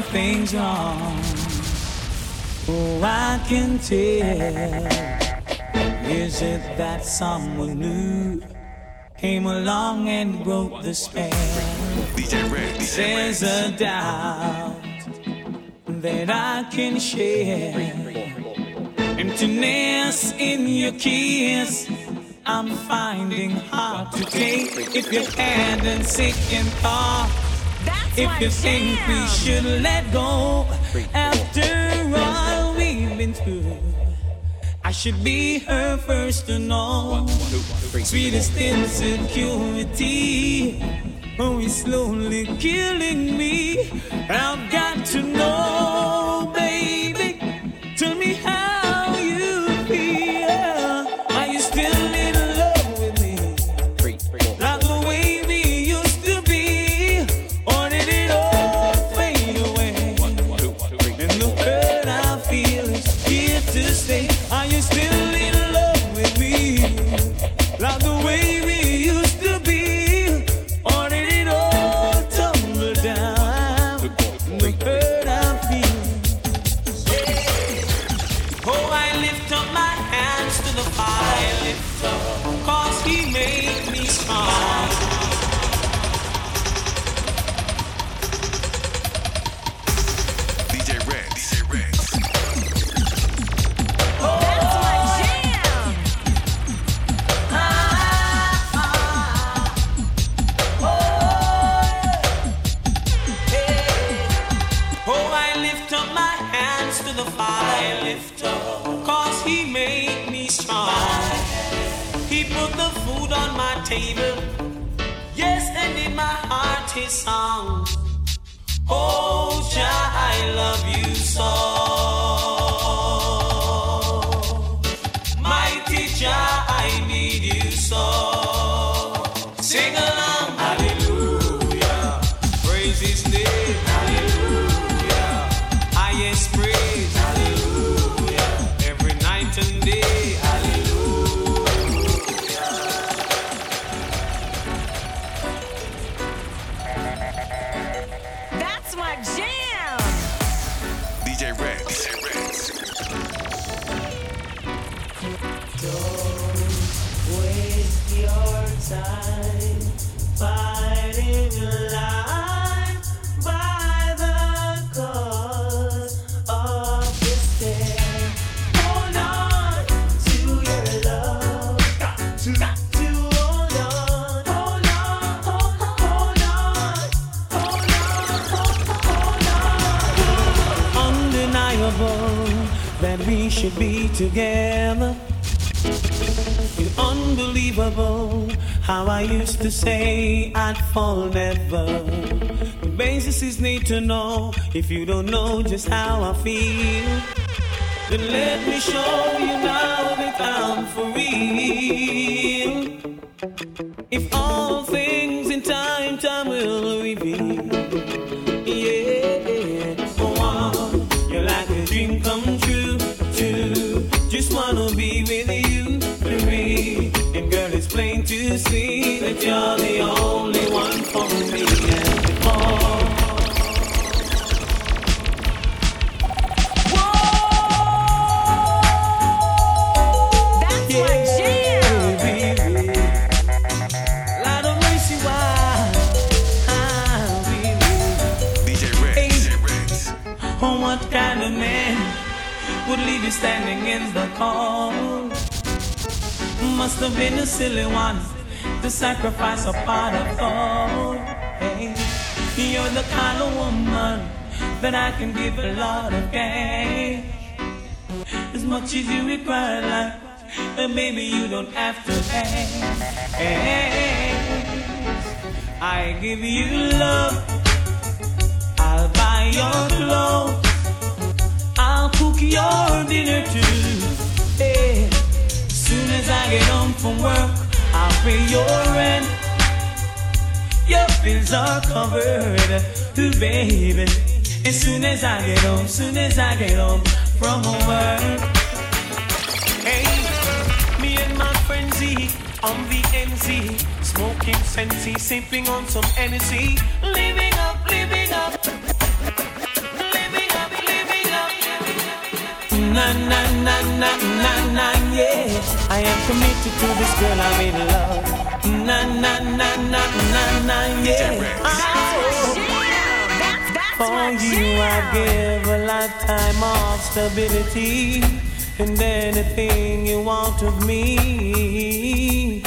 Something's wrong. Oh, I can tell. Is it that someone new came along and broke the spell? DJ Red, DJ There's a doubt that I can share. Emptiness in your kiss. I'm finding hard to take. If you hadn't second thought, That's if you think we should let go after all we've been through, I should be her first to know. Sweetest insecurity, oh, it's slowly killing me. I've got to know, table, yes, and in my heart his song. Oh, Jah, I love you so. That we should be together. Unbelievable how I used to say I'd fall never. The basis is need to know if you don't know just how I feel. Then let me show you now that I'm for standing in the cold? Must have been a silly one to sacrifice a pot of gold. Hey, you're the kind of woman that I can give a lot of cash. As much as you require, like, uh, baby, you don't have to pay. Hey, I give you love. I'll buy your clothes. I'll cook your dinner too. Hey, soon as I get home from work, spring your end. Your bills are covered, ooh, baby. As soon as I get home, soon as I get home from work. Hey, me and my frenzy, I'm the MC. Smoking fancy, sipping on some energy. Living up, living up. Living up, living up. Na na na na na na yeah. I am committed to this girl I'm in love. Na na na na na na yeah. Oh. That's, that's For you, I give a lifetime of stability and anything you want of me.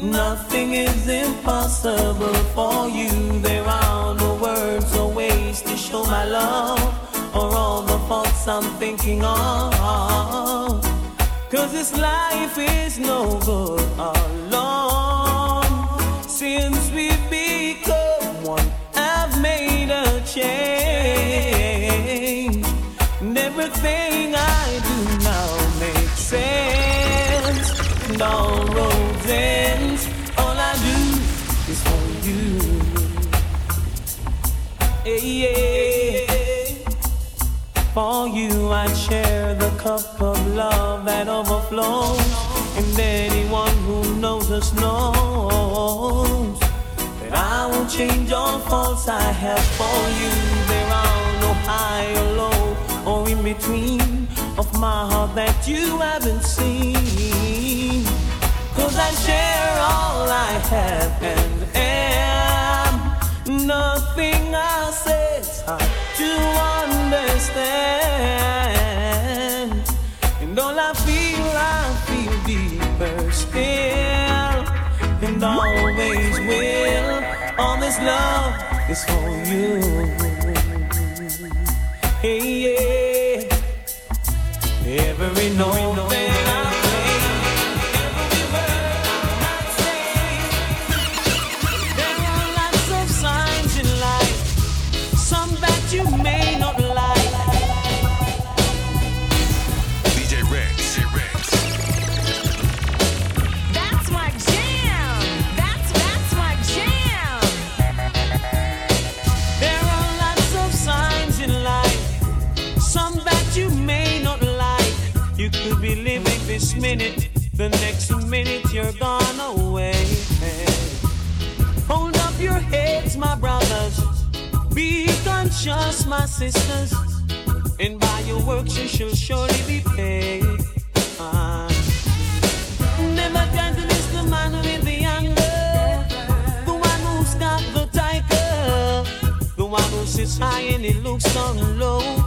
Nothing is impossible for you. There are no words or ways to show my love or all the thoughts I'm thinking of. Cause this life is no good alone. Since we've become one, I've made a change. Everything I do now makes sense. And all roads ends. All I do is for you. Yeah. For you, I'd share the cup of love that overflows. And anyone who knows us knows that I won't change all faults I have for you. There are no high or low or in between of my heart that you haven't seen. Cause I share all I have and am. Nothing I say is hard to understand. And all I feel, I feel deeper still. And always will. All this love is for you. Hey, yeah. Every note gone away. Hold up your heads, my brothers. Be conscious, my sisters. And by your works you shall surely be paid. Never the man with the anger. The one who's got the tiger. The one who sits high and he looks down low.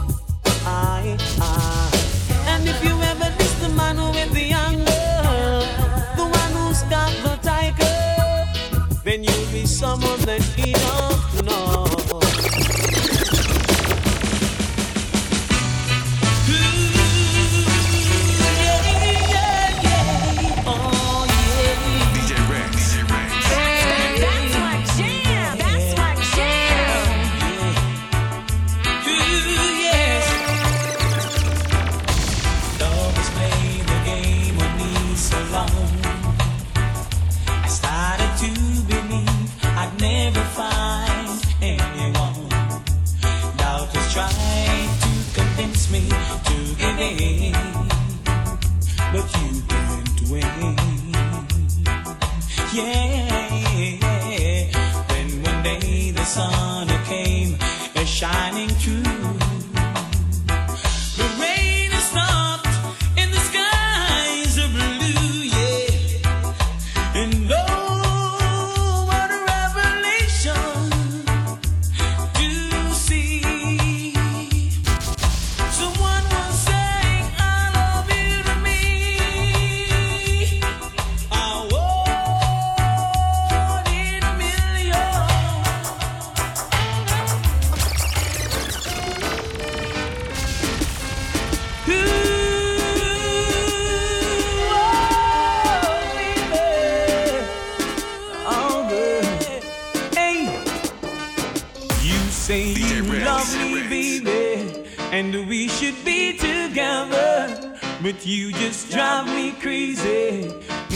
Say you Rex, love me, baby, and we should be together. But you just drive me crazy.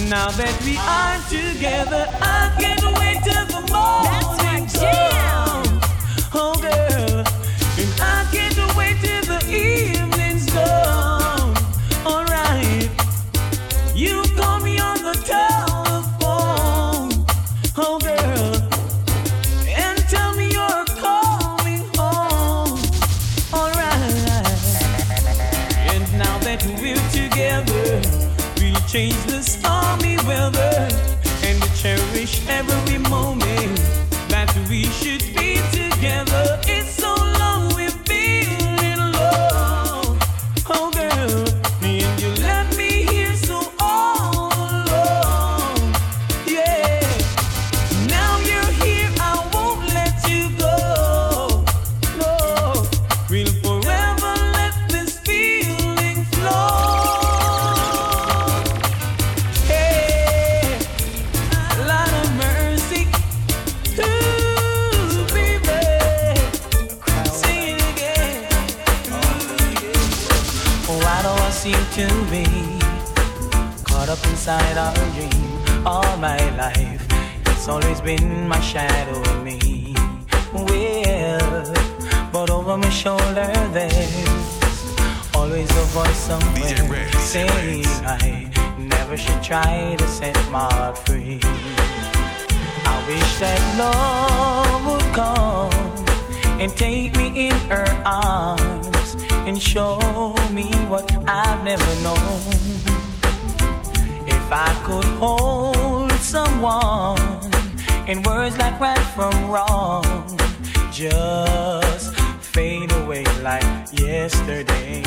Now that we are together, I can't wait till the That's my morning jam. comes. Oh, girl, and I can't wait till the evening's and cherish every moment. Caught up inside our dream all my life. It's always been my shadow, me. Well, but over my shoulder there's always a voice somewhere saying I never should try to set my heart free. I wish that love would come and take me in her arms and show me what I've never known. If I could hold someone in words like right from wrong, just fade away like yesterday.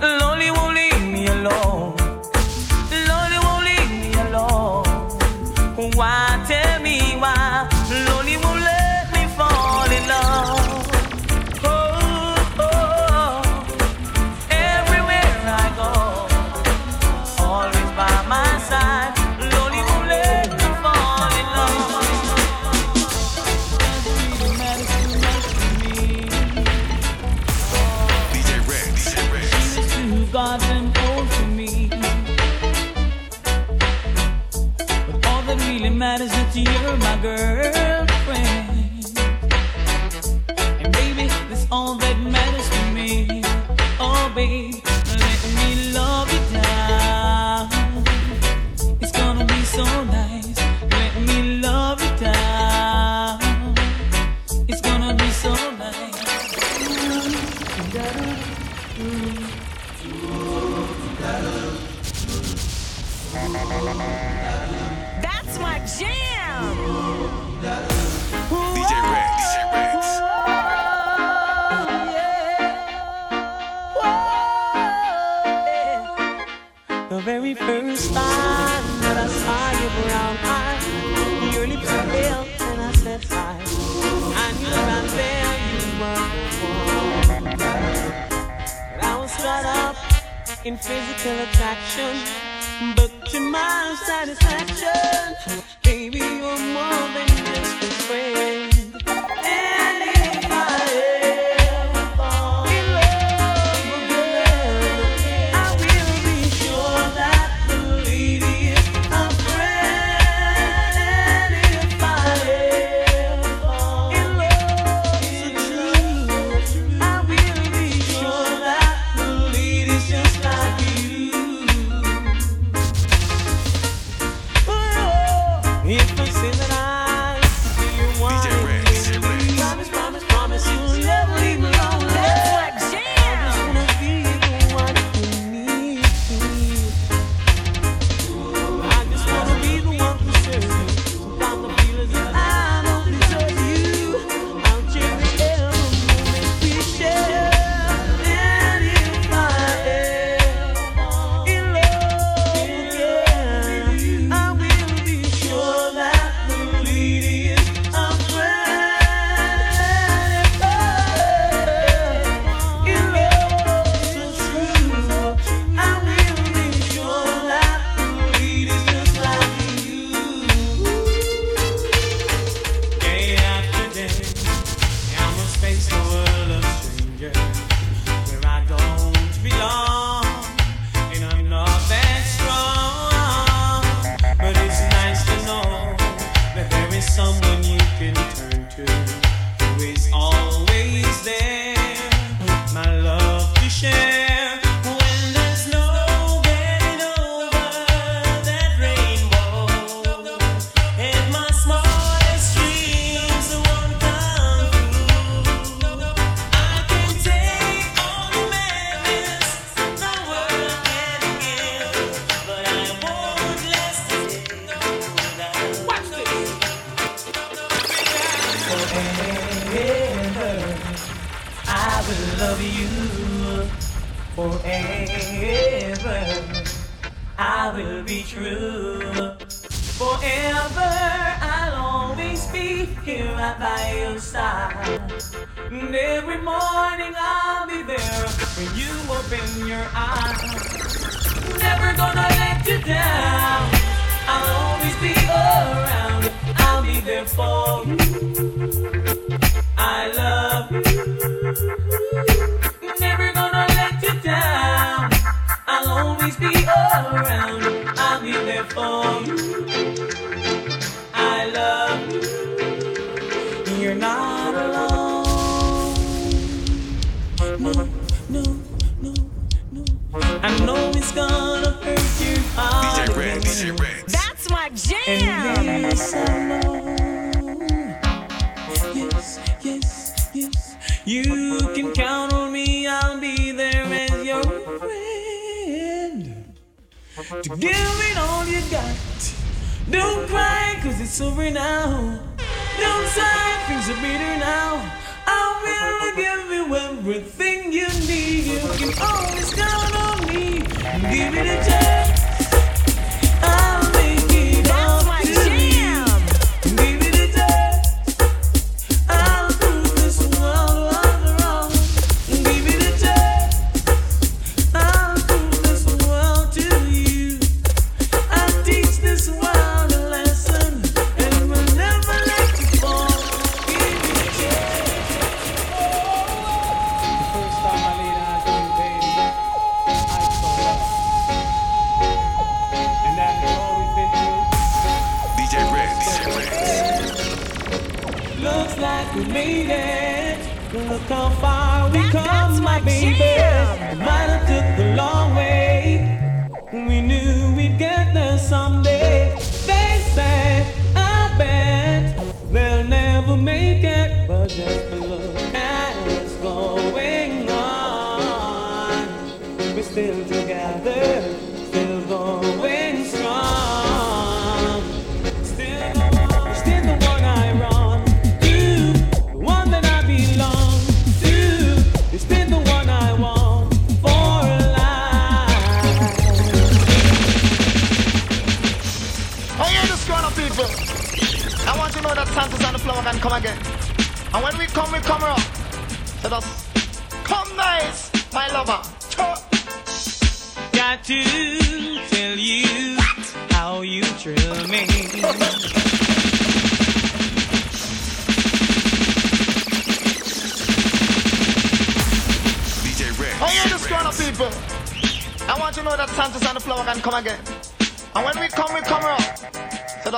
Lonely won't leave me alone. Lonely won't leave me alone. Why tell me why? Your lips are pale, and I said hi. I knew right there you were the I was caught up in physical attraction, but to my satisfaction, baby, you're more than just a friend. That's my And jam. To give it all you got. Don't cry, cause it's over now. Don't sigh, things are better now. I will give you everything you need. You can always count on me. Give it a chance.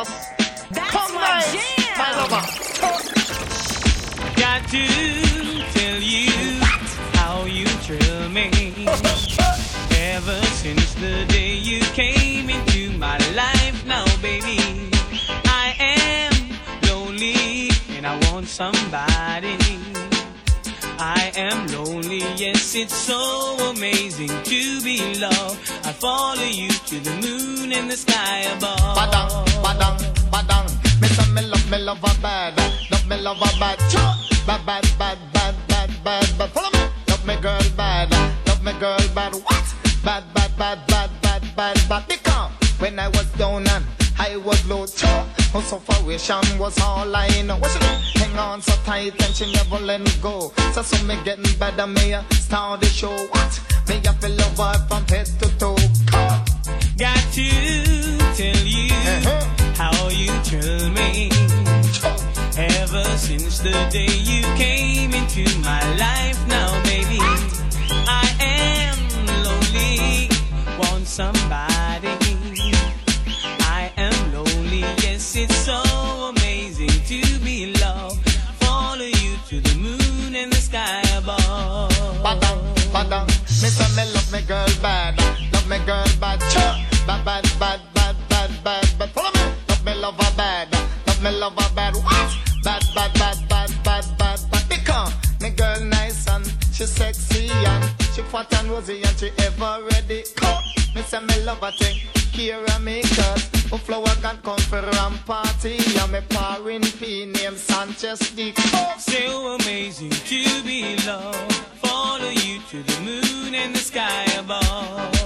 So just That's come my nice, jam. my lover. Choo. Got to tell you how you thrill me. Ever since the day you came into my life, now baby, I am lonely and I want somebody. I am lonely, yes, it's so amazing to be loved. I follow you to the moon and the sky above. Badang, badang, badang. Me say me love, me love her bad. Love me love her bad. Bad, bad, bad, bad, bad, bad, bad. Follow me. Love me girl bad. Love me girl bad. What? Bad, bad, bad, bad, bad, bad, bad. Because when I was down and I was low, choo. Her sufferation was all I know. Hang on so tight and she never let me go. So so me getting better, me a start the show. What? Me a feel love her from head to toe. Come. Got to tell you Uh-huh. how you thrill me. Ever since the day you came into my life, now baby, I am lonely, want somebody. Girl bad. Bad, bad, bad, bad, bad, bad, bad. Follow me. Love me love her bad, love me love her bad. What? Bad, bad, bad, bad, bad, bad, bad. Because me girl nice and she sexy and she fat and rosy and she ever ready. Come. Me say me love her thing care of me cut. Oh, flower can come for ram party. I'm a parent P named Sanchez Dick. So amazing to be loved. Follow you to the moon and the sky above.